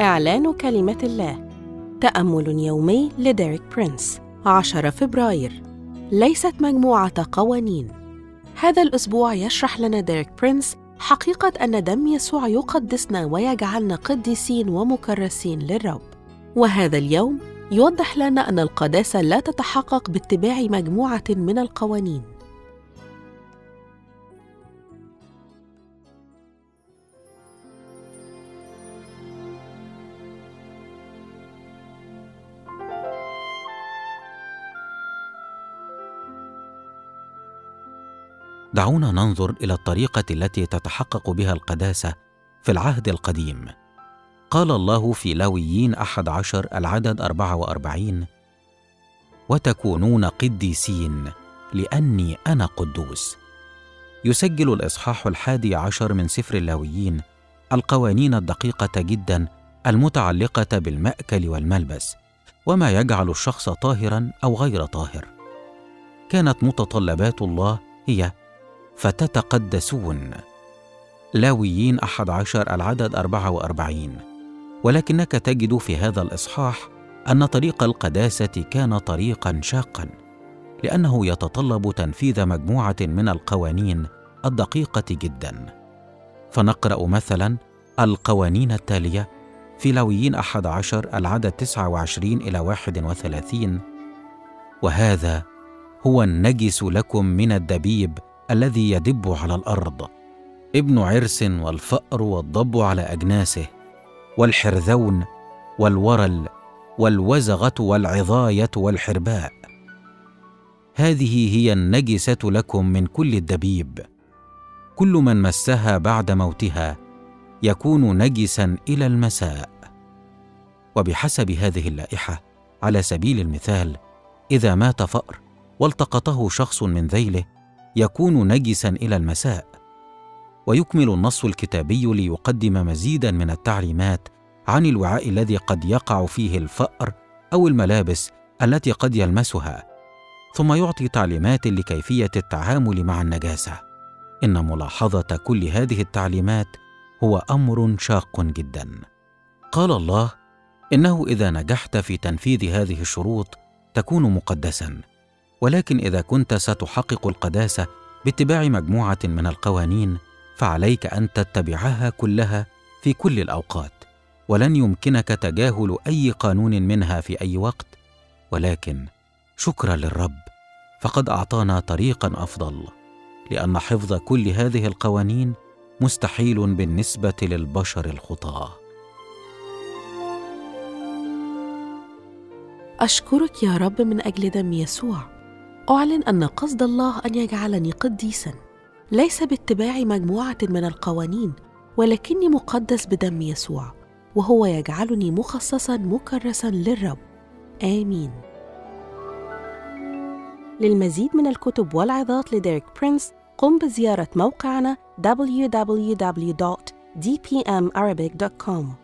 إعلان كلمة الله. تأمل يومي لديريك برينس 10 فبراير. ليست مجموعة قوانين. هذا الأسبوع يشرح لنا ديريك برينس حقيقة أن دم يسوع يقدسنا ويجعلنا قديسين ومكرسين للرب. وهذا اليوم يوضح لنا أن القداسة لا تتحقق باتباع مجموعة من القوانين. دعونا ننظر إلى الطريقة التي تتحقق بها القداسة في العهد القديم. قال الله في لاويين أحد عشر العدد أربعة وأربعين وتكونون قديسين لأني أنا قدوس. يسجل الإصحاح الحادي عشر من سفر اللاويين القوانين الدقيقة جدا المتعلقة بالمأكل والملبس وما يجعل الشخص طاهرا أو غير طاهر. كانت متطلبات الله هي فتتقدسون. لاويين أحد عشر العدد أربعة وأربعين. ولكنك تجد في هذا الإصحاح أن طريق القداسة كان طريقا شاقا لأنه يتطلب تنفيذ مجموعة من القوانين الدقيقة جدا. فنقرأ مثلا القوانين التالية في لاويين أحد عشر العدد تسعة وعشرين إلى واحد وثلاثين. وهذا هو النجس لكم من الدبيب الذي يدب على الأرض ابن عرس والفأر والضب على أجناسه والحرذون والورل والوزغة والعظاية والحرباء. هذه هي النجسة لكم من كل الدبيب. كل من مسها بعد موتها يكون نجسا إلى المساء. وبحسب هذه اللائحة على سبيل المثال إذا مات فأر والتقطه شخص من ذيله يكون نجسا إلى المساء. ويكمل النص الكتابي ليقدم مزيدا من التعليمات عن الوعاء الذي قد يقع فيه الفأر أو الملابس التي قد يلمسها ثم يعطي تعليمات لكيفية التعامل مع النجاسة. إن ملاحظة كل هذه التعليمات هو أمر شاق جدا. قال الله إنه إذا نجحت في تنفيذ هذه الشروط تكون مقدسا. ولكن إذا كنت ستحقق القداسة باتباع مجموعة من القوانين فعليك أن تتبعها كلها في كل الأوقات. ولن يمكنك تجاهل أي قانون منها في أي وقت. ولكن شكرا للرب فقد أعطانا طريقا أفضل. لأن حفظ كل هذه القوانين مستحيل بالنسبة للبشر الخطاة. أشكرك يا رب من أجل دم يسوع. أعلن أن قصد الله أن يجعلني قديسا. ليس باتباع مجموعة من القوانين ولكني مقدس بدم يسوع وهو يجعلني مخصصا مكرسا للرب. آمين. للمزيد من الكتب والعظات لديريك برينس قم بزيارة موقعنا www.dpmarabic.com